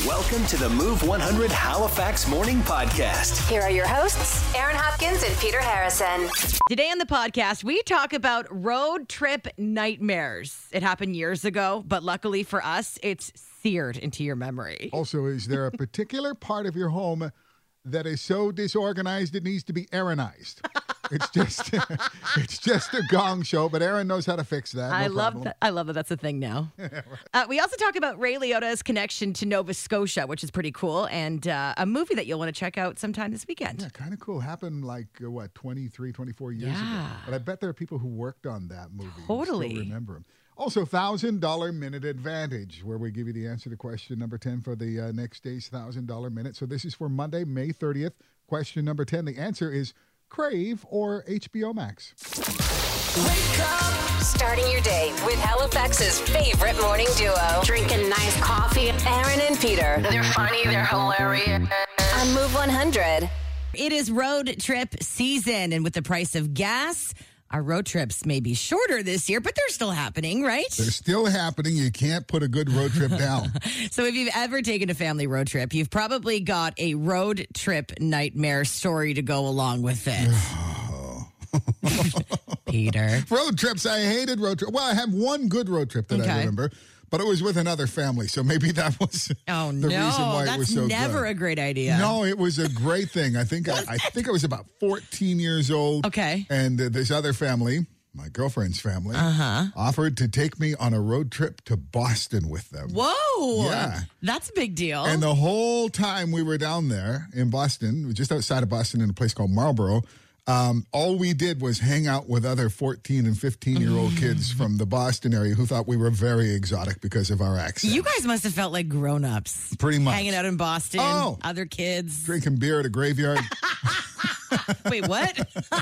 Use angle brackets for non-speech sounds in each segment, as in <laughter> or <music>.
Welcome to the Move 100 Halifax Morning Podcast. Here are your hosts, Aaron Hopkins and Peter Harrison. Today on the podcast, we talk about road trip nightmares. It happened years ago, but luckily for us, it's seared into your memory. Also, is there a <laughs> particular part of your home that is so disorganized it needs to be Aaronized? It's just <laughs> it's just a gong show, but Aaron knows how to fix that. no I love problem. that. I love that. That's a thing now. <laughs> uh, we also talk about Ray Liotta's connection to Nova Scotia, which is pretty cool, and uh, a movie that you'll want to check out sometime this weekend. Yeah, kind of cool. Happened like uh, what 23, 24 years ago. Yeah. But I bet there are people who worked on that movie. Totally. Remember him. Also, thousand dollar minute advantage, where we give you the answer to question number ten for the uh, next day's thousand dollar minute. So this is for Monday, May thirtieth. Question number ten. The answer is Crave or HBO Max. Wake up! Starting your day with Halifax's favorite morning duo, drinking nice coffee, Aaron and Peter. They're funny, they're hilarious. On Move 100. It is road trip season, and with the price of gas, our road trips may be shorter this year, but they're still happening, right? They're still happening. You can't put a good road trip down. <laughs> So, if you've ever taken a family road trip, you've probably got a road trip nightmare story to go along with it. <sighs> <laughs> Peter. road trips. I hated road trips. Well, I have one good road trip that I remember, but it was with another family. So maybe <laughs> that was Oh the no, reason why it was so good never good. a great idea. No, it was a great thing. I think I, I think I was about 14 years old. Okay. And uh, this other family, my girlfriend's family, Uh-huh. offered to take me on a road trip to Boston with them. Whoa, Yeah. that's a big deal. And the whole time we were down there in Boston, just outside of Boston in a place called Marlborough, um, all we did was hang out with other 14 and 15 year old kids from the Boston area who thought we were very exotic because of our accent. you guys must have felt like grown-ups. Pretty much. Hanging out in Boston, Oh. other kids. Drinking beer at a graveyard. <laughs> <laughs> Wait, what? <laughs>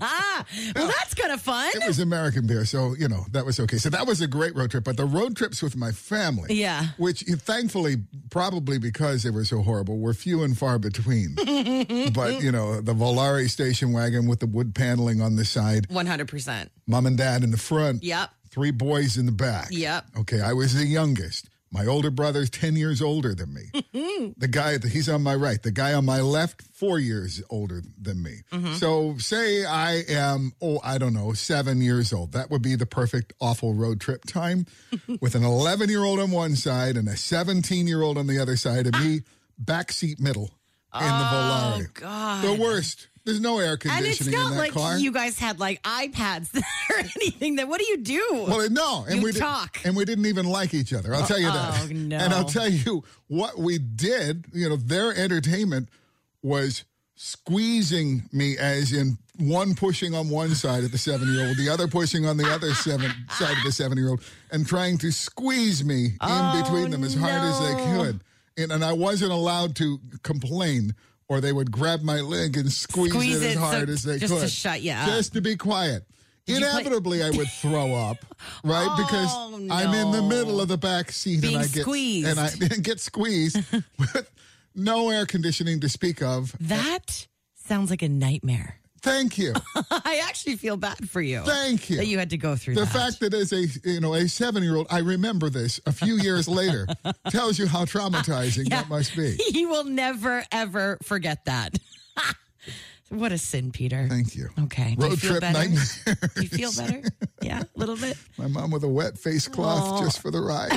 well, that's kind of fun. it was American beer, so you know that was okay. So that was a great road trip. But the road trips with my family, Yeah. which thankfully, probably because they were so horrible, were few and far between. <laughs> but you know, the Volare station wagon with the wood paneling on the side, 100%. mom and dad in the front, Yep. three boys in the back. Yep. Okay, I was the youngest. My older brother's 10 years older than me. Mm-hmm. the guy, he's on my right. The guy on my left, four years older than me. Mm-hmm. So say I am, oh, I don't know, seven years old. That would be the perfect awful road trip time <laughs> with an 11 year old on one side and a 17 year old on the other side, and me ah. backseat middle in the oh, Volare. Oh, God. The worst. There's no air conditioning. And it's not that like car. you guys had like iPads <laughs> or anything. Then what do you do? Well, no, and You we talk. and we didn't even like each other. I'll tell you that. Oh, no. And I'll tell you what we did. You know, their entertainment was squeezing me, as in one pushing on one side of the seven-year-old, the other pushing on the other seven <laughs> side of the seven-year-old, and trying to squeeze me in oh, between them as hard as they Oh, could. And, and I wasn't allowed to complain. Or they would grab my leg and squeeze, Squeeze it as it so- hard as they could. just to shut you up. just to be quiet. play- Inevitably, I would throw up, <laughs> right? because Oh, I'm in the middle of the back seat Being and I <laughs> get squeezed. and I get squeezed with no air conditioning to speak of. that sounds like a nightmare. Thank you, <laughs> I actually feel bad for you. thank you. That you had to go through the that. fact that as a you know a seven year old, I remember this a few <laughs> years later tells you how traumatizing that must be. <laughs> he will never ever forget that. what a sin, Peter. Thank you. Okay. Do you Road feel trip better? nightmare. You feel better? Yeah, a little bit. My mom with a wet face cloth Oh. just for the ride.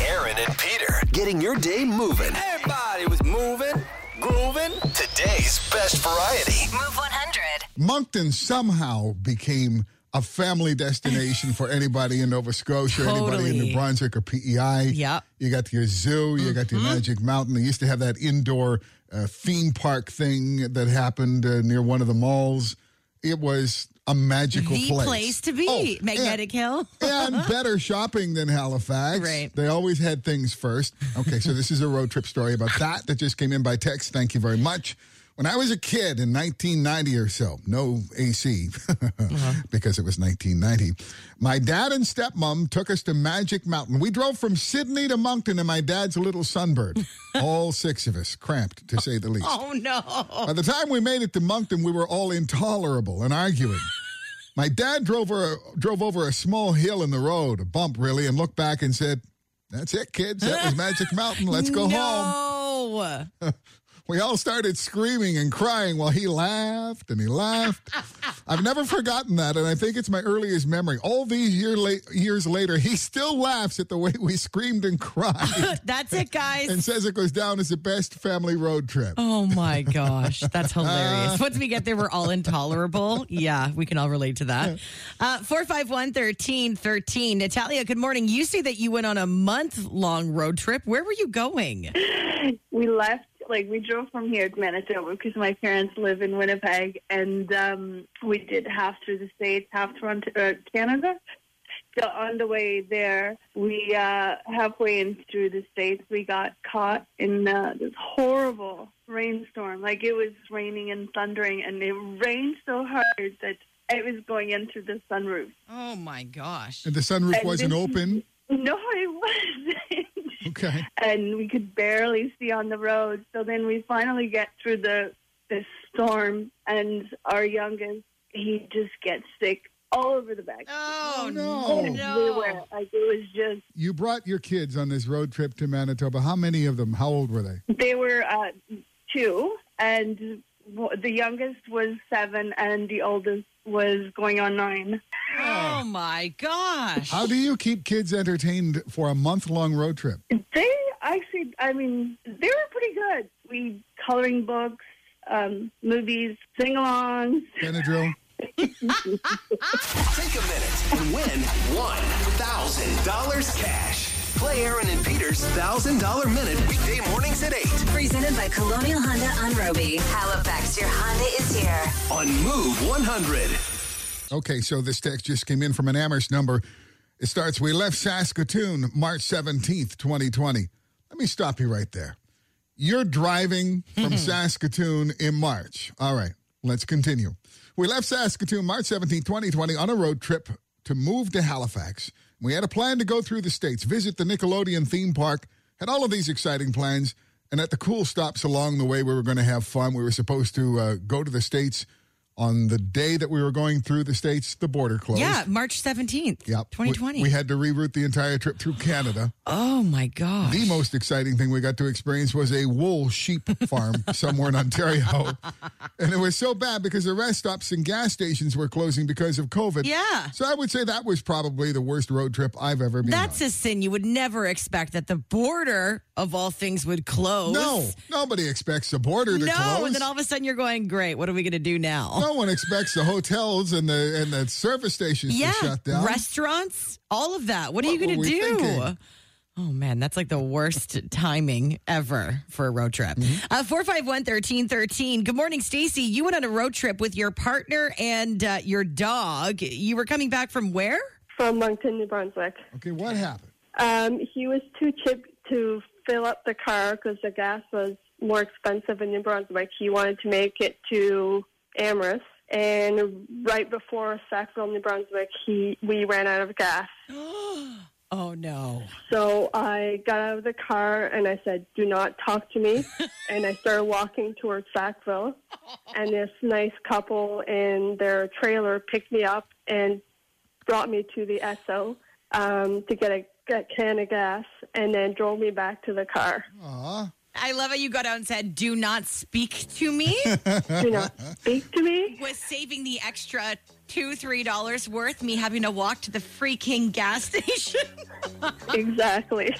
Aaron and Peter getting your day moving. Everybody was moving, grooving. Today's best variety. Move 100. Moncton somehow became a family destination for anybody in Nova Scotia, anybody in New Brunswick or PEI. Yep. You got your zoo, you got your Magic Mountain. They used to have that indoor uh, theme park thing that happened uh, near one of the malls. It was a magical The place. place to be. Oh, Magnetic Hill. and, <laughs> and better shopping than Halifax. Right. They always had things first. Okay, so this is a road trip story about that that just came in by text. Thank you very much. When I was a kid in 1990 or so, no AC <laughs> uh-huh. because it was 1990, my dad and stepmom took us to Magic Mountain. We drove from Sydney to Moncton in my dad's little Sunbird. <laughs> all six of us, cramped to say the least. Oh no. By the time we made it to Moncton, we were all intolerable and arguing. <laughs> My dad drove over, drove over a small hill in the road, a bump really, and looked back and said, That's it, kids. That was Magic Mountain. Let's go home. No. We all started screaming and crying while he laughed and he laughed. <laughs> I've never forgotten that, and I think it's my earliest memory. All these year la- years later, he still laughs at the way we screamed and cried <laughs> That's it, guys. and says it goes down as the best family road trip. Oh my gosh, that's hilarious. <laughs> Once we get there, we're all intolerable. Yeah, we can all relate to that. Uh, 451 1313. Natalia, good morning. You say that you went on a month long road trip. Where were you going? we left like we drove from here to Manitoba because my parents live in Winnipeg, and um, we did half through the states, half through uh, Canada. So on the way there, we uh, halfway in through the states, we got caught in uh, this horrible rainstorm. Like it was raining and thundering, and it rained so hard that it was going in through the sunroof. Oh my gosh. And the sunroof And wasn't this- open. <laughs> No, it wasn't. Okay. and we could barely see on the road. So then we finally get through the the storm, and our youngest he just gets sick all over the back. Oh, no. Everywhere. Like it was just You brought your kids on this road trip to Manitoba. How many of them? How old were they? they were uh, two, and the youngest was seven, and the oldest was going on nine. Oh my gosh. How do you keep kids entertained for a month long road trip? They actually, I mean, they were pretty good. We coloring books, um, movies, sing-alongs. Benadryl? <laughs> Take a minute and win $1,000 cash. Play Aaron and Peter's $1,000 minute weekday mornings at 8 Presented by Colonial Honda on Robie. Halifax, your Honda is here. on Move 100. Okay, so this text just came in from an Amherst number. It starts, We left Saskatoon March 17th, 2020. Let me stop you right there. You're driving from Saskatoon in March. All right, let's continue. We left Saskatoon March 17th, 2020 on a road trip to move to Halifax. We had a plan to go through the states, visit the Nickelodeon theme park, had all of these exciting plans. And at the cool stops along the way, we were going to have fun. We were supposed to uh, go to the states on the day that we were going through the states. The border closed. Yeah, March 17th, Yep. 2020. We, we had to reroute the entire trip through Canada. oh my God. The most exciting thing we got to experience was a wool sheep farm <laughs> somewhere in Ontario. And it was so bad because the rest stops and gas stations were closing because of COVID. Yeah. So I would say that was probably the worst road trip I've ever been That's on. a sin. You would never expect that the border of all things would close. no, nobody expects the border to No, close. No, and then all of a sudden you're going, great. What are we going to do now? no one expects the hotels and the and the service stations yeah, to shut down. restaurants, all of that. What are you going to do? thinking? Oh man, that's like the worst <laughs> timing ever for a road trip. Mm-hmm. Uh, Four five one thirteen thirteen. Good morning, Stacy. You went on a road trip with your partner and uh, your dog. You were coming back from where? From Moncton, New Brunswick. okay, what happened? Um, he was too cheap to fill up the car because the gas was more expensive in New Brunswick. He wanted to make it to Amherst, and right before Sackville, New Brunswick, he we ran out of gas. <gasps> Oh no. So I got out of the car and I said, "Do not talk to me." <laughs> and I started walking towards Sackville, <laughs> and this nice couple in their trailer picked me up and brought me to the SO um, to get a, a can of gas, and then drove me back to the car. Aw. I love how you got out and said, "Do not speak to me." <laughs> Do not speak to me. Was saving the extra two, three dollars worth me having to walk to the freaking gas <laughs> station. Exactly.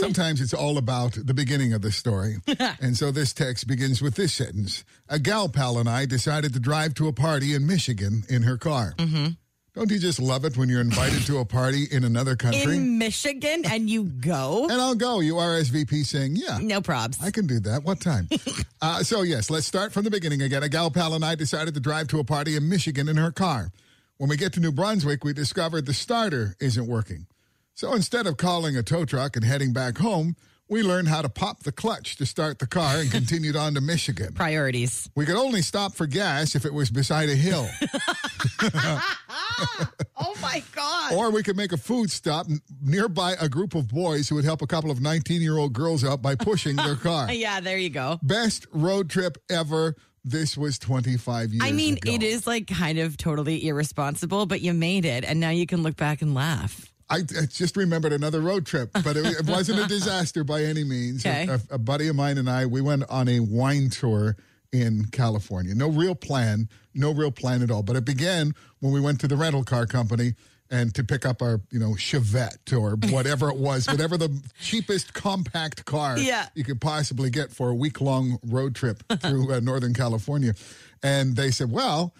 Sometimes it's all about the beginning of the story. <laughs> and so this text begins with this sentence A gal pal and I decided to drive to a party in Michigan in her car. Mm-hmm. Don't you just love it when you're invited to a party in another country? in Michigan, and you go. and I'll go. You RSVP saying, Yeah. No probs. I can do that. What time? <laughs> uh, so, yes, let's start from the beginning again. A gal pal and I decided to drive to a party in Michigan in her car. When we get to New Brunswick, we discovered the starter isn't working. So instead of calling a tow truck and heading back home, we learned how to pop the clutch to start the car and continued on to Michigan. <laughs> Priorities. We could only stop for gas if it was beside a hill, <laughs> <laughs> Oh my god. or we could make a food stop n- nearby a group of boys who would help a couple of 19 year old girls out by pushing their <laughs> car. yeah, there you go. Best road trip ever. This was 25 years ago. I mean, ago. it is like kind of totally irresponsible, but you made it, and now you can look back and laugh. I, I just remembered another road trip, but it, it wasn't a <laughs> disaster by any means. Okay. A, a buddy of mine and I, we went on a wine tour in California. No real plan, no real plan at all. But it began when we went to the rental car company and to pick up our, you know, Chevette or <laughs> whatever it was, whatever the cheapest compact car Yeah. you could possibly get for a week long road trip through uh, Northern California. And they said, well,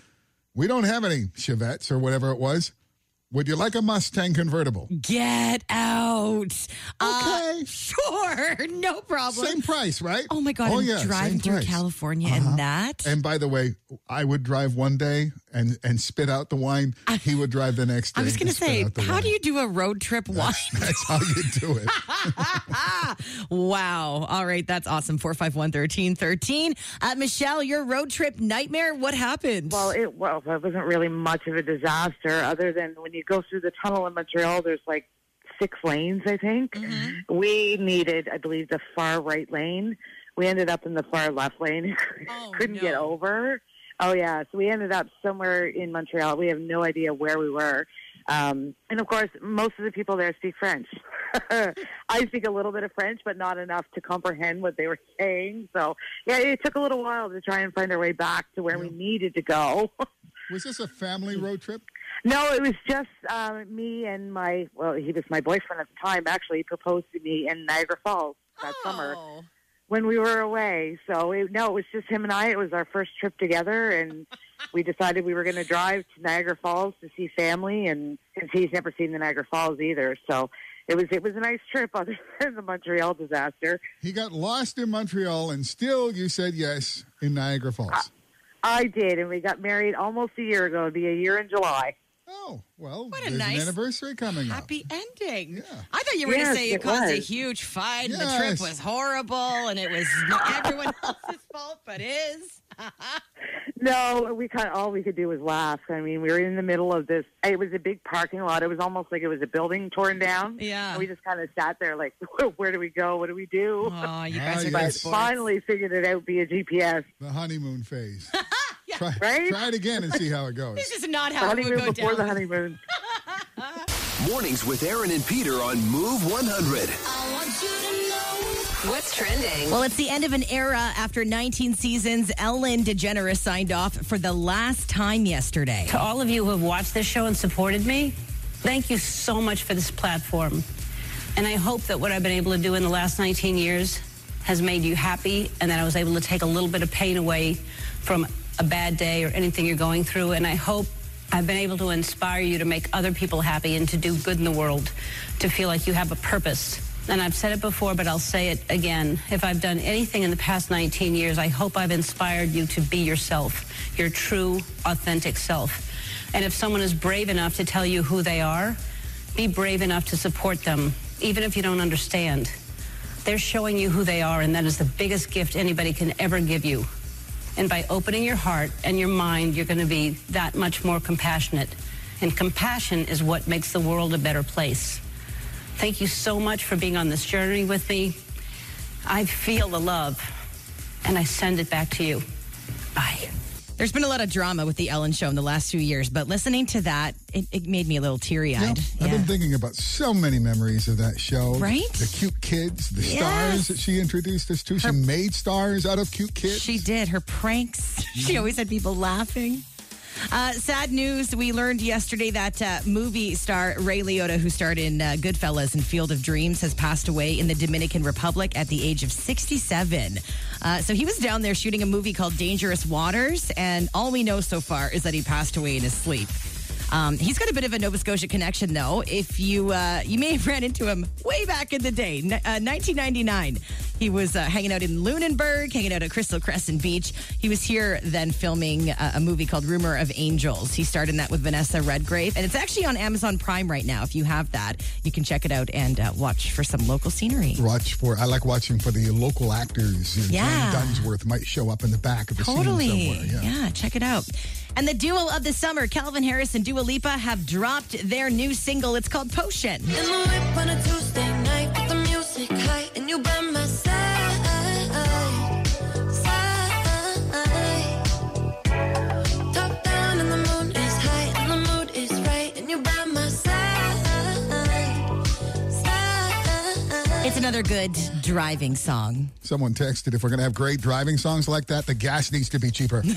we don't have any Chevettes or whatever it was. Would you like a Mustang convertible? Get out. Uh, Okay. sure. <laughs> No problem. Same price, right? Oh my God. Oh, I'm yeah, driving same through price. Uh-huh. California and that. And by the way, I would drive one day and and spit out the wine. He would drive the next day. I was going to say, how wine. do you do a road trip wine? <laughs> That's how you do it. <laughs> wow. All right. That's awesome. 451 1313. Uh, Michelle, your road trip nightmare, what happened? Well, it well, it wasn't really much of a disaster, other than when you go through the tunnel in Montreal. There's like six lanes, I think. We needed, I believe, the far right lane. We ended up in the far left lane. <laughs> Oh, Couldn't no. get over. Oh yeah, so we ended up somewhere in Montreal. We have no idea where we were. Um, and of course, most of the people there speak French. <laughs> I speak a little bit of French, but not enough to comprehend what they were saying. So, yeah, it took a little while to try and find our way back to where we needed to go. <laughs> Was this a family road trip? No, it was just uh, me and my, well, he was my boyfriend at the time. Actually, he proposed to me in Niagara Falls that summer Oh. when we were away. So, it, no, it was just him and I. It was our first trip together, and <laughs> we decided we were going to drive to Niagara Falls to see family, and since he's never seen the Niagara Falls either. So, it was it was a nice trip, <laughs> other than the Montreal disaster. He got lost in Montreal, and still you said yes in Niagara Falls. I did, and we got married almost a year ago. It'll be a year in July. Oh, well, What a there's nice, an anniversary coming up. Happy ending. Yeah. I thought you were going to say it it caused a huge fight and the trip was horrible and it was not everyone <laughs> else's fault but his. <laughs> No, we kind of all we could do was laugh. I mean, we were in the middle of this. It was a big parking lot. It was almost like it was a building torn down. Yeah. And we just kind of sat there, like, <laughs> where do we go? What do we do? Oh, you Ah, guys are yes. good. Finally figured it out via GPS. The honeymoon phase. Try, Right? try it again and see how it goes. <laughs> This is not The how it would go before down. the honeymoon. <laughs> Mornings with Aaron and Peter on Move 100. What's trending? Well, it's the end of an era after 19 seasons. Ellen DeGeneres signed off for the last time yesterday. To all of you who have watched this show and supported me, thank you so much for this platform. And I hope that what I've been able to do in the last 19 years has made you happy and that I was able to take a little bit of pain away from a bad day or anything you're going through. And I hope I've been able to inspire you to make other people happy and to do good in the world, to feel like you have a purpose. And I've said it before, but I'll say it again. If I've done anything in the past 19 years, I hope I've inspired you to be yourself, your true, authentic self. And if someone is brave enough to tell you who they are, be brave enough to support them, even if you don't understand. They're showing you who they are, and that is the biggest gift anybody can ever give you. And by opening your heart and your mind, you're going to be that much more compassionate. And compassion is what makes the world a better place. Thank you so much for being on this journey with me. I feel the love, and I send it back to you. Bye. There's been a lot of drama with the Ellen show in the last few years, but listening to that, it, it made me a little teary eyed. I've been thinking about so many memories of that show. Right? The cute kids, the Yes. stars that she introduced us to. She made stars out of cute kids. She did. Her pranks. <laughs> She always had people laughing. Uh, sad news. We learned yesterday that uh, movie star Ray Liotta, who starred in uh, Goodfellas and Field of Dreams, has passed away in the Dominican Republic at the age of 67. Uh, so he was down there shooting a movie called Dangerous Waters, and all we know so far is that he passed away in his sleep. Um, he's got a bit of a Nova Scotia connection, though. If you uh, you may have <laughs> ran into him way back in the day, uh, 1999. He was uh, hanging out in Lunenburg, hanging out at Crystal Crescent Beach. He was here then filming uh, a movie called Rumor of Angels. He starred in that with Vanessa Redgrave, and it's actually on Amazon Prime right now. If you have that, you can check it out and uh, watch for some local scenery. Watch for. I like watching for the local actors. You know, Yeah. Glenn Dunsworth might show up in the back of a Totally. scene somewhere. Yeah. check it out. And the duo of the summer, Calvin Harris and Dua Lipa, have dropped their new single. It's called Potion. It's another good driving song. Someone texted if we're going to have great driving songs like that, the gas needs to be cheaper. <laughs>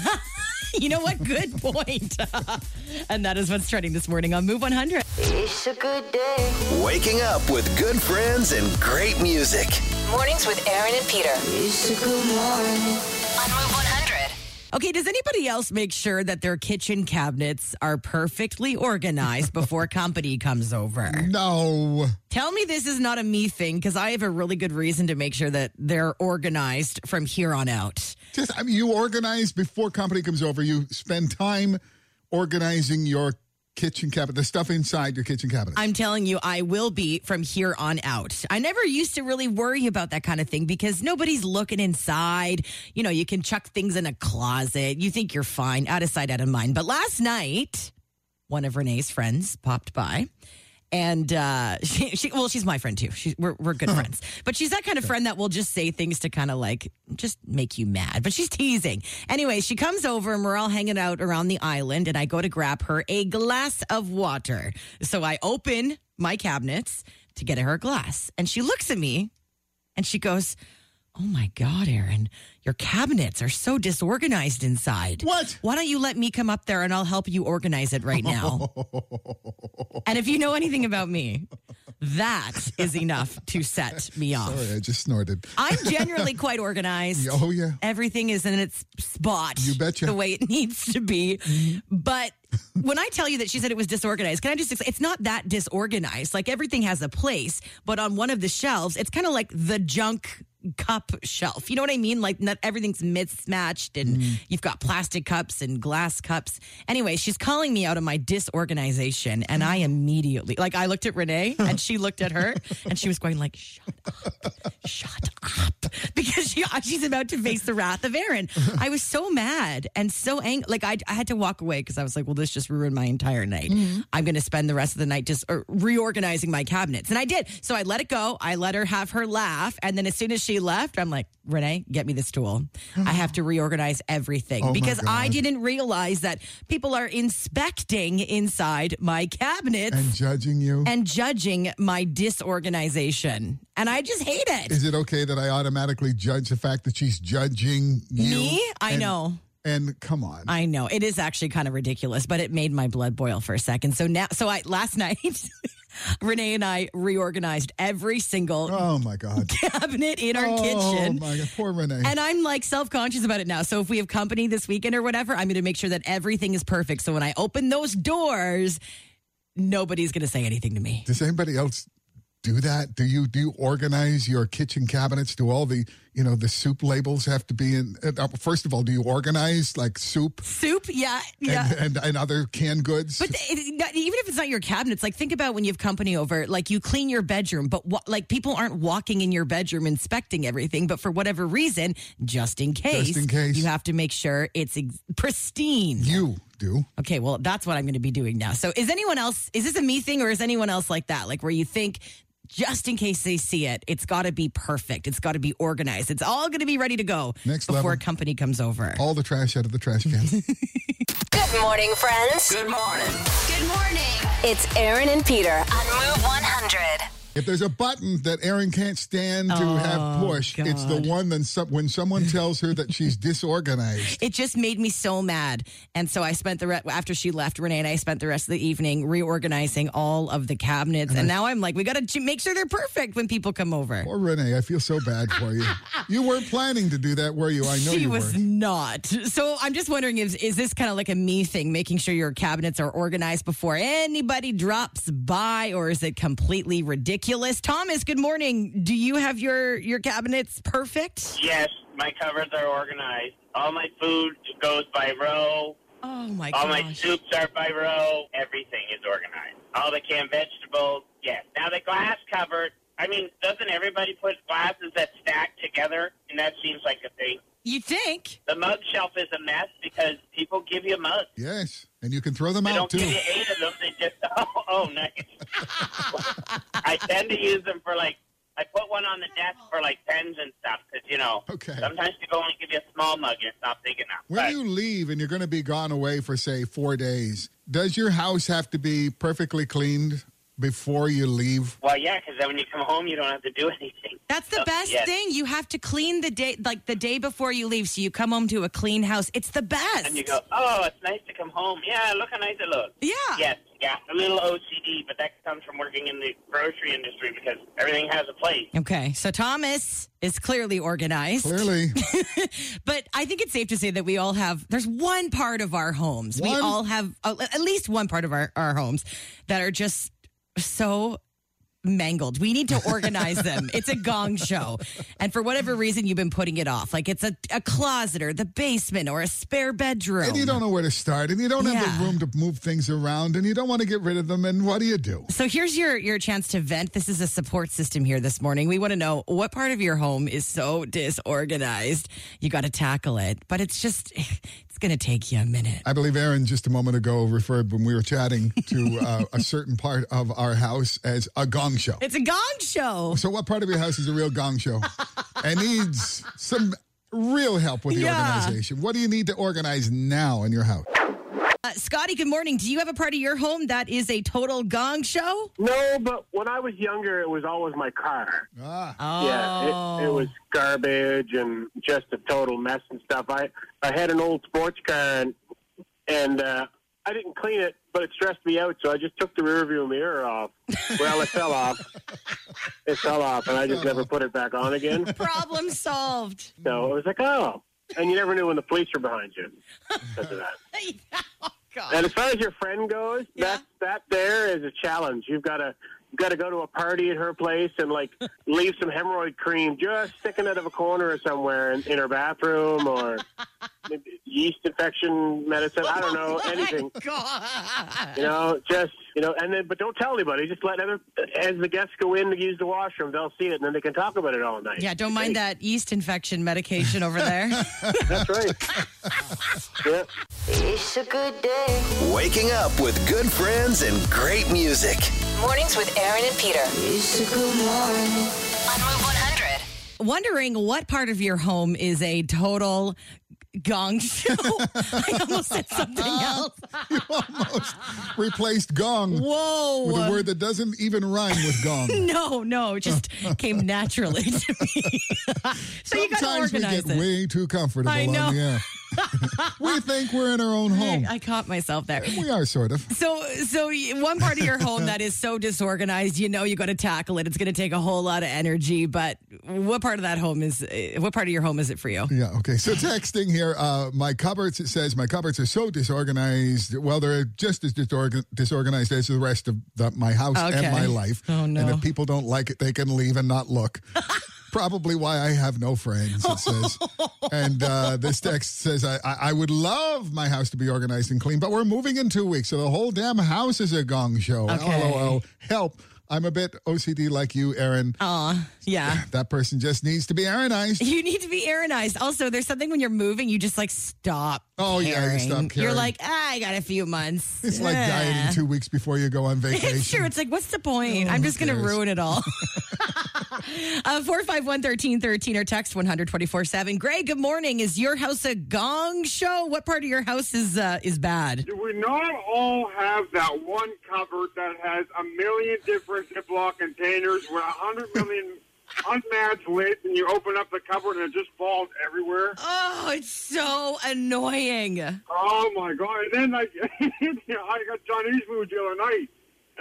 You know what? Good <laughs> point. <laughs> and that is what's trending this morning on Move 100. It's a good day. Waking up with good friends and great music. Mornings with Aaron and Peter It's a good morning. on Move 100. Okay, does anybody else make sure that their kitchen cabinets are perfectly organized <laughs> before company comes over? no. Tell me this is not a me thing because I have a really good reason to make sure that they're organized from here on out. Just I mean, you organize before company comes over. You spend time organizing your kitchen cabinet, the stuff inside your kitchen cabinet. I'm telling you, I will be from here on out. I never used to really worry about that kind of thing because nobody's looking inside. You know, you can chuck things in a closet. You think you're fine, out of sight, out of mind. But last night, one of Renee's friends popped by. And uh, <laughs> she, she, well, she's my friend too. She, we're we're good friends, but she's that kind of friend that will just say things to kind of like just make you mad. But she's teasing. Anyway, she comes over and we're all hanging out around the island, and I go to grab her a glass of water. So I open my cabinets to get her a glass, and she looks at me, and she goes, "Oh my God, Aaron, your cabinets are so disorganized inside. What? Why don't you let me come up there and I'll help you organize it right now?" <laughs> And if you know anything about me, that is enough to set me off. Sorry, I just snorted. I'm <laughs> generally quite organized. Oh, yeah. Everything is in its spot. You betcha. The way it needs to be. Mm-hmm. But when I tell you that she said it was disorganized, can I just explain? It's not that disorganized. Like everything has a place, but on one of the shelves, it's kind of like the junk cup shelf. You know what I mean? Like not everything's mismatched and Mm-hmm. you've got plastic cups and glass cups. Anyway, she's calling me out of my disorganization and I immediately like I looked at Renee <laughs> and she looked at her and she was going like shut up. Shut up. <laughs> Because she she's about to face the wrath of Aaron. I was so mad and so angry. Like I, I had to walk away because I was like, well, this just ruined my entire night. I'm going to spend the rest of the night just uh, reorganizing my cabinets. And I did. So I let it go. I let her have her laugh. And then as soon as she left, I'm like, Renee, get me this tool. I have to reorganize everything Oh, because I didn't realize that people are inspecting inside my cabinets And judging you. And judging my disorganization. And I just hate it. Is it okay that I automatically judge the fact that she's judging you? Me? I know. And come on. I know it is actually kind of ridiculous, but it made my blood boil for a second. So now, so I last <laughs> night, Renee and I reorganized every single oh my God. <laughs> cabinet in our oh kitchen. Oh my God. Poor Renee. And I'm like self conscious about it now. So if we have company this weekend or whatever, I'm going to make sure that everything is perfect. So when I open those doors, nobody's going to say anything to me. Does anybody else do that? Do you do you organize your kitchen cabinets? Do all the you know the soup labels have to be in? uh, First of all, do you organize like soup Soup, yeah, yeah. and, and and other canned goods? But it, not- even if it's not your cabinets, like think about when you have company over, like you clean your bedroom, but like people aren't walking in your bedroom inspecting everything. But for whatever reason, just in case, just in case. you have to make sure it's ex- pristine. you do. Okay, well, that's what I'm going to be doing now. So, is anyone else? Is this a me thing, or is anyone else like that? Like where you think. Just in case they see it, it's got to be perfect. It's got to be organized. It's all going to be ready to go Next before level. company comes over. All the trash out of the trash can. <laughs> Good morning, friends. Good morning. Good morning. It's Aaron and Peter on Move 100. If there's a button that Aaron can't stand to oh, have pushed, it's the Oh, one that some, when someone tells her that she's <laughs> disorganized. it just made me so mad. And so I spent the re- after she left, Renee and I spent the rest of the evening reorganizing all of the cabinets. And now I'm like, we got to make sure they're perfect when people come over. Poor Renee, I feel so bad for you. <laughs> You weren't planning to do that, were you? I know She you was weren't. not. So I'm just wondering is is this kind of like a me thing, making sure your cabinets are organized before anybody drops by, or is it completely ridiculous? Thomas, good morning. Do you have your your cabinets perfect? Yes, my cupboards are organized. All my food goes by row. Oh my god. All my soups are by row. Everything is organized. All the canned vegetables. Yes. Now the glass cupboard. I mean, doesn't everybody put glasses that stack together? And that seems like a thing. You think? The mug shelf is a mess because people give you mugs. Yes, and you can throw them They out don't too. give you eight of them. They just <laughs> oh, oh nice. I tend to use them for like I put one on the desk for like pens and stuff because you know Okay. sometimes people only give you a small mug and it's not big enough. When But you leave and you're going to be gone away for, say, four days, does your house have to be perfectly cleaned before you leave? Well, yeah, because then when you come home, you don't have to do anything. That's the So, best yes. thing. You have to clean the day, like the day before you leave, so you come home to a clean house. It's the best. And you go, oh, it's nice to come home. Yeah, look how nice it looks. Yeah. Yes, yeah, a little OCD, but that comes from working in the grocery industry because everything has a place. Okay, so Thomas is clearly organized. Clearly. <laughs> <laughs> But I think it's safe to say that we all have, there's one part of our homes. We all have uh, at least one part of our, our homes that are just so mangled. We need to organize them. It's a gong show. And for whatever reason, you've been putting it off. Like it's a, a closet or the basement or a spare bedroom. And you don't know where to start, and you don't have the room to move things around, and you don't want to get rid of them. And what do you do? So here's your your chance to vent. This is a support system here this morning. We want to know what part of your home is so disorganized. You got to tackle it, but it's just it's going to take you a minute. I believe Aaron just a moment ago referred when we were chatting to uh, a certain part of our house as a gong show. It's a gong show. So, what part of your house is a real gong show <laughs> and needs some real help with the Yeah. organization? What do you need to organize now in your house? Uh, Scotty, good morning. Do you have a part of your home that is a total gong show? No, but when I was younger, it was always my car. Ah, Oh, Yeah, it, it was garbage and just a total mess and stuff. I I had an old sports car and and uh, I didn't clean it, but it stressed me out. So I just took the rearview mirror off. Well, it fell off. <laughs> It fell off, and I just never put it back on again. problem solved. So it was like, oh, and you never knew when the police were behind you because of that. <laughs> oh, God. And as far as your friend goes, that that there is a challenge. You've got to you've got to go to a party at her place and like <laughs> leave some hemorrhoid cream just sticking out of a corner or somewhere in, in her bathroom or yeast infection medicine. I don't know <laughs> oh anything. God. You know, just you know, and then but don't tell anybody. Just let other as the guests go in to use the washroom, they'll see it and then they can talk about it all night. Yeah, don't mind that yeast infection medication over there. <laughs> <laughs> That's right. yeah. It's a good day. Waking up with good friends and great music. Mornings with Aaron and Peter It's a good morning. on Move 100. Wondering what part of your home is a total gong show? <laughs> I almost said something uh-huh. else. <laughs> you almost replaced gong Whoa. with a word that doesn't even rhyme with gong. <laughs> No, no, it just came naturally to me. so you Sometimes we get it. way too comfortable I know. on the air. we think we're in our own home. I caught myself there. We are sort of. So, so one part of your home that is so disorganized, you know, you got to tackle it. It's going to take a whole lot of energy. But what part of that home is? What part of your home is it for you? Yeah, okay. So texting here, uh, my cupboards, it says my cupboards are so disorganized. Well, they're just as disorgan- disorganized as the rest of the, my house Okay. and my life. Oh, no. And if people don't like it, they can leave and not look. <laughs> Probably why I have no friends, it says. <laughs> and uh, this text says, I, I, I would love my house to be organized and clean, but we're moving in two weeks, so the whole damn house is a gong show. Okay. LOL. Help. I'm a bit OCD like you, Aaron. Aw, yeah. <sighs> That person just needs to be Aaronized. You need to be Aaronized. Also, there's something when you're moving, you just like stop. Oh, yeah, you caring. stop You're like, ah, I got a few months. It's like dieting two weeks before you go on vacation. <laughs> It's true. It's like, what's the point? Oh, I'm just going to cares? ruin it all. <laughs> <laughs> uh, 451 1313 or text 124 7. Greg, good morning. Is your house a gong show? What part of your house is uh, is bad? Do we not all have that one cupboard that has a million different Ziploc containers with a hundred million unmatched lids, and you open up the cupboard and it just falls everywhere? Oh, it's so annoying. Oh my god! And then like, <laughs> I got Chinese food the other night,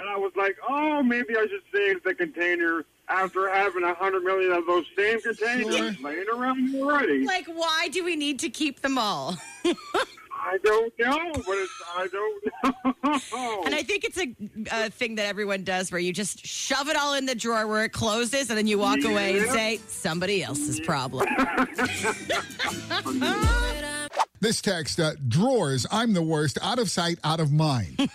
and I was like, oh, maybe I should save the container after having a hundred million of those same containers laying around already. Like, why do we need to keep them all? <laughs> I don't know, but it's I don't know. And I think it's a, a thing that everyone does where you just shove it all in the drawer where it closes and then you walk away and say, somebody else's problem. <laughs> <laughs> This text, uh, drawers, I'm the worst, out of sight, out of mind.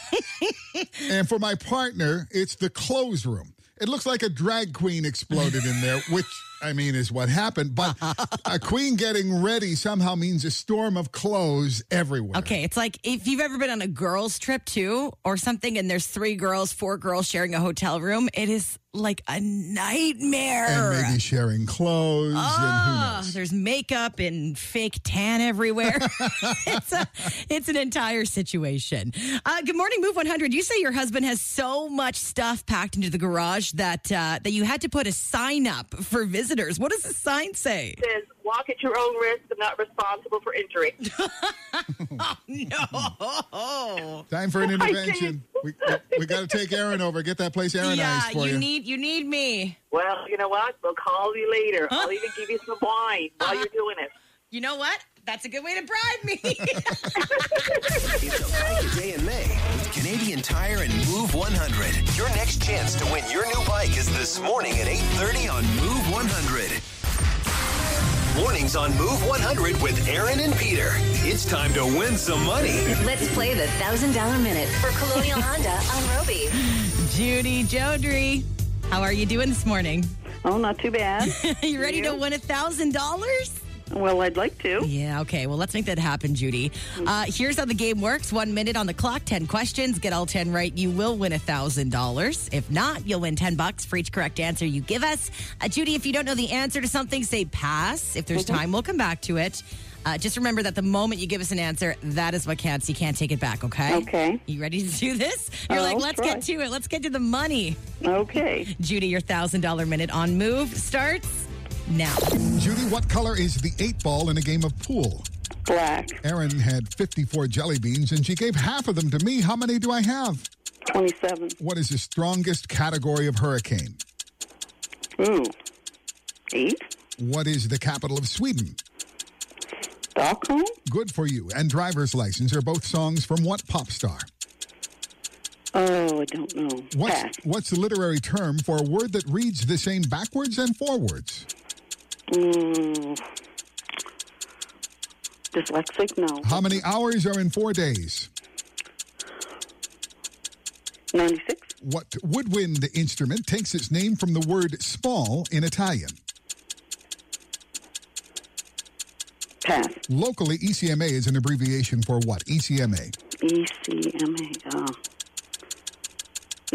<laughs> and for my partner, it's the clothes room. It looks like a drag queen exploded in there, which I mean, is what happened. But <laughs> a queen getting ready somehow means a storm of clothes everywhere. Okay, it's like if you've ever been on a girls' trip too, or something, and there's three girls, four girls sharing a hotel room. It is like a nightmare. And maybe sharing clothes knows. there's makeup and fake tan everywhere. <laughs> <laughs> it's a, it's an entire situation. Uh, good morning, Move 100. You say your husband has so much stuff packed into the garage that uh, that you had to put a sign up for visitors. What does the sign say? It says, walk at your own risk. I'm not responsible for injury. <laughs> <laughs> Oh, no. Time for an <laughs> intervention. We, we, we got to take Aaron over, get that place Aaronized yeah, for you, you. need you need me. Well, you know what? We'll call you later. I'll even give you some wine while you're doing it. You know what? That's a good way to bribe me. It's a bike day in May with Canadian Tire and Move 100. Your next chance to win your new bike is this morning at 8.30 on Move 100. Mornings on Move 100 with Aaron and Peter. It's time to win some money. Let's play the $1,000 minute for Colonial <laughs> Honda on Robie. Judy Jodry, how are you doing this morning? Oh, not too bad. <laughs> you ready to win a thousand dollars? Well, I'd like to. Yeah, okay. Well, let's make that happen, Judy. Uh, here's how the game works one minute on the clock, 10 questions. Get all 10 right, you will win a $1,000. If not, you'll win 10 bucks for each correct answer you give us. Uh, Judy, if you don't know the answer to something, say pass. If there's time, we'll come back to it. Uh, just remember that the moment you give us an answer, that is what counts. You can't take it back, okay? Okay. You ready to do this? You're Oh, like, I'll let's try. get to it. Let's get to the money. Okay. <laughs> Judy, your $1,000 minute on move starts now. Judy, what color is the eight ball in a game of pool? Black. Aaron had 54 jelly beans and she gave half of them to me. How many do I have? 27. What is the strongest category of hurricane? Ooh. Eight. What is the capital of Sweden? Stockholm. Good for you. And driver's license are both songs from what pop star? Oh, I don't know. What's, Pass. what's the literary term for a word that reads the same backwards and forwards? Mm. Dyslexic? No. How many hours are in four days? 96. What woodwind instrument takes its name from the word small in Italian? Pass. Locally, ECMA is an abbreviation for what? ECMA. ECMA. Oh.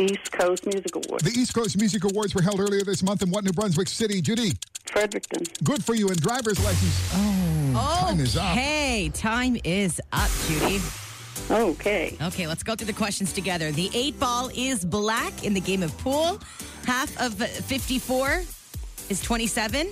East Coast Music Awards. The East Coast Music Awards were held earlier this month in what New Brunswick City, Judy? Fredericton. Good for you and driver's license. Oh, time is up. Hey, time is up, Judy. Okay. Okay, let's go through the questions together. The eight ball is black in the game of pool. Half of 54 is 27.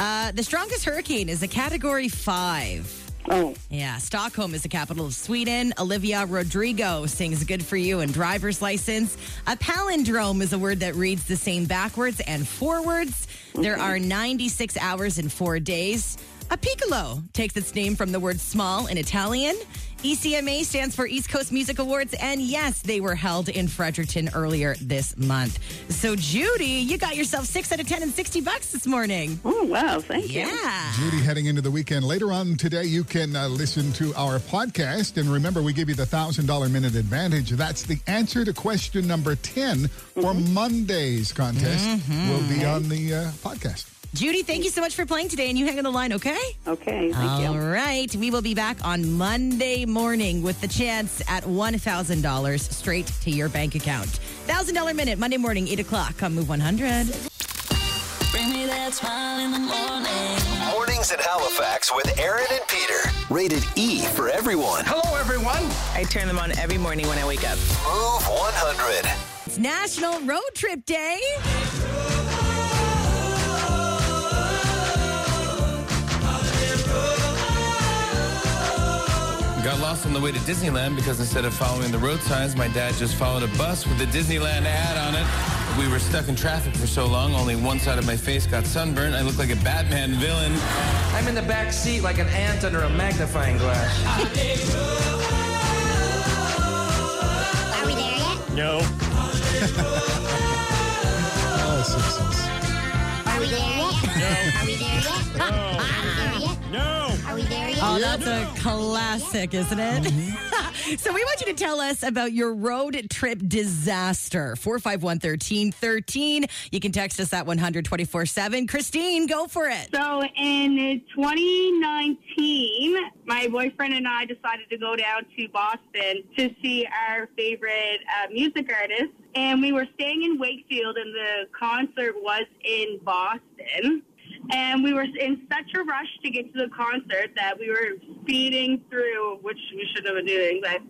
Uh, the strongest hurricane is a category five. Oh. Yeah, Stockholm is the capital of Sweden. Olivia Rodrigo sings Good For You and driver's license. A palindrome is a word that reads the same backwards and forwards. There are 96 hours in four days. A piccolo takes its name from the word small in Italian. ECMA stands for East Coast Music Awards, and yes, they were held in Fredericton earlier this month. So, Judy, you got yourself six out of 10 and 60 bucks this morning. Oh, wow. Thank you. Yeah. Judy, heading into the weekend. Later on today, you can uh, listen to our podcast. And remember, we give you the $1,000 minute advantage. That's the answer to question number 10 for Monday's contest. Will be on the uh, podcast. Judy, thank you so much for playing today, and you hang on the line, okay? Okay. Thank All you. right. We will be back on Monday morning with the chance at $1,000 straight to your bank account. $1,000 minute, Monday morning, 8 o'clock on Move 100. Bring me that smile in the morning. Mornings at Halifax with Aaron and Peter. Rated E for everyone. Hello, everyone. I turn them on every morning when I wake up. Move 100. It's National Road Trip Day. I got lost on the way to Disneyland because instead of following the road signs, my dad just followed a bus with a Disneyland ad on it. We were stuck in traffic for so long, only one side of my face got sunburned. I look like a Batman villain. I'm in the back seat like an ant under a magnifying glass. <laughs> Are we there yet? No. <laughs> Oh, Simpsons. Are we there yet? No. Are we there yet? <laughs> No. Are we there yet? No. Are we there yet? Oh, that's a classic, isn't it? <laughs> so we want you to tell us about your road trip disaster. 451 1313. You can text us at 124 7. Christine, go for it. So in 2019, my boyfriend and I decided to go down to Boston to see our favorite uh, music artist. And we were staying in Wakefield, and the concert was in Boston. And we were in such a rush to get to the concert that we were speeding through, which we shouldn't have been doing, but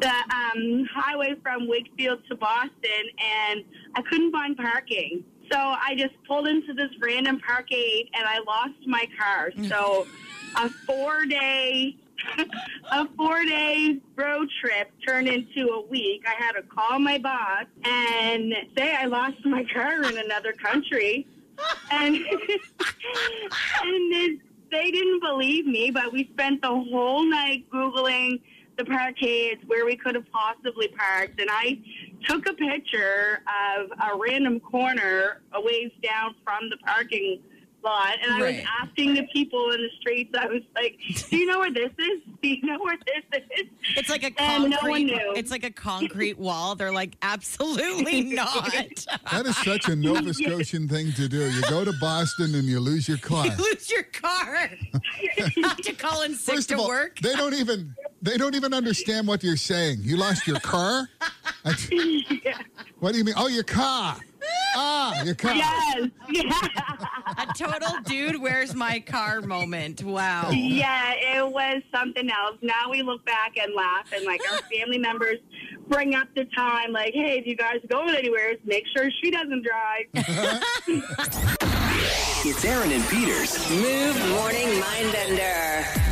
the um, highway from Wakefield to Boston, and I couldn't find parking. So I just pulled into this random parkade, and I lost my car. So a four day, <laughs> a four day road trip turned into a week. I had to call my boss and say I lost my car in another country, and <laughs> and then they didn't believe me. But we spent the whole night googling the parkades where we could have possibly parked, and I took a picture of a random corner a ways down from the parking lot, and I Right. was asking the people in the streets. I was like, "Do you know where this is? Do you know where this is?" It's like a and concrete, no one knew. It's like a concrete wall. They're like, absolutely <laughs> not. That is such a Nova Scotian thing to do. You go to Boston and you lose your <laughs> car. You lose your car. <laughs> you have to call in sick First to of all, work. they don't even they don't even understand what you're saying. You lost your car? <laughs> What do you mean? Oh, your car. Ah, your car. Yes. A total dude, where's my car moment. Wow. Yeah, it was something else. Now we look back and laugh, and like our family members bring up the time, like, "Hey, if you guys are going anywhere, make sure she doesn't drive." <laughs> It's Aaron and Peter's Move Morning Mindbender.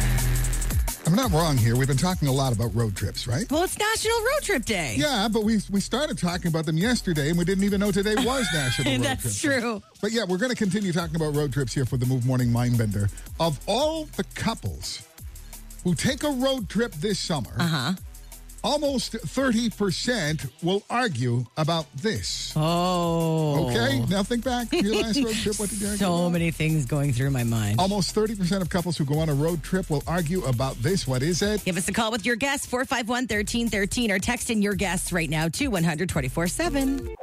I'm not wrong here. We've been talking a lot about road trips, right? Well, it's National Road Trip Day. Yeah, but we we started talking about them yesterday, and we didn't even know today was National <laughs> Road Trip. That's true. But yeah, we're going to continue talking about road trips here for the Move Morning Mindbender. Of all the couples who take a road trip this summer, Uh-huh. Almost 30% will argue about this. Oh. Okay, now think back to your last road trip. What did you argue <laughs> So about? many things going through my mind. Almost 30% of couples who go on a road trip will argue about this. What is it? Give us a call with your guess, 451 1313, or text in your guess right now to 124 7.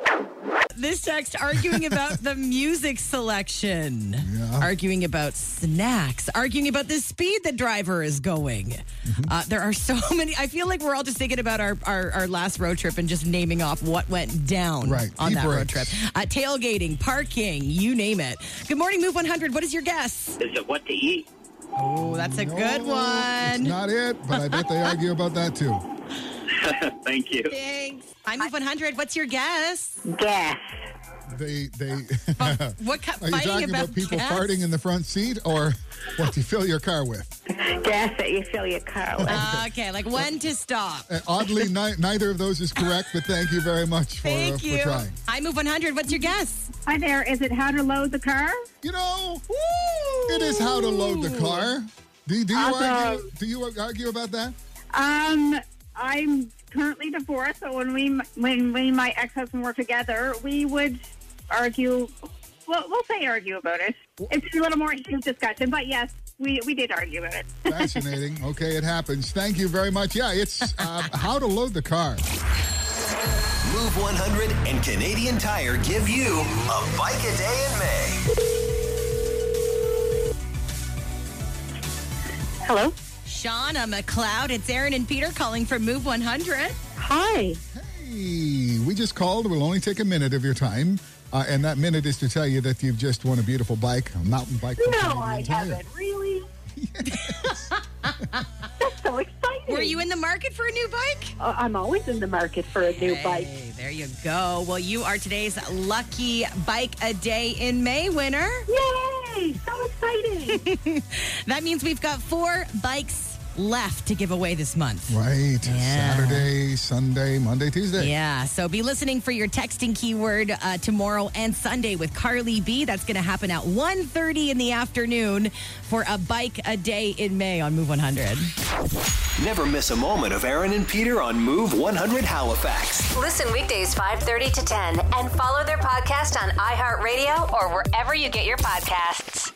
This text arguing about the music selection, arguing about snacks, arguing about the speed the driver is going. Mm-hmm. Uh, there are so <laughs> many. I feel like we're all just thinking about our, our, our last road trip and just naming off what went down Right. on Key that road trip. Uh, tailgating, parking, you name it. Good morning, Move 100. What is your guess? Is it what to eat? Oh, that's a good It's one. not it, but I bet they <laughs> argue about that too. <laughs> Thank you. Thanks. I Move 100. What's your guess? Gas. They they <laughs> What kind Are you fighting talking about, people gas? farting in the front seat or what do you fill your car with? Gas that you fill your car with. Uh, <laughs> okay, like when to stop. Uh, oddly, ni- neither of those is correct, but thank you very much for, uh, Thank for you. trying. I move 100. What's your guess? Hi there. Is it how to load the car? You know, it is how to load the car. Do, do you Awesome. argue? Do you argue about that? Um, I'm currently divorced, so when we when we and my ex husband were together, we would argue. Well, we'll say argue about it. It's a little more heated discussion, but yes, we we did argue about it. <laughs> Fascinating. okay, it happens. Thank you very much. Yeah, it's uh, how to load the car. Move 100 and Canadian Tire give you a bike a day in May. Hello. Shauna McLeod. It's Aaron and Peter calling from Move 100. Hi. Hey, we just called. We'll only take a minute of your time. Uh, and that minute is to tell you that you've just won a beautiful bike, a mountain bike. from No, I Tire. haven't. Really? <laughs> That's so exciting. Were you in the market for a new bike? Uh, I'm always in the market for a new bike. There you go. Well, you are today's lucky Bike a Day in May winner. Yay! So exciting. <laughs> That means we've got four bikes left to give away this month. Right. Saturday, Sunday, Monday, Tuesday. Yeah, so be listening for your texting keyword uh, tomorrow and Sunday with Carly B. That's going to happen at 1.30 in the afternoon for a bike a day in May on Move 100. Never miss a moment of Aaron and Peter on Move 100 Halifax. Listen weekdays 5:30 to 10 and follow their podcast on iHeartRadio or wherever you get your podcasts.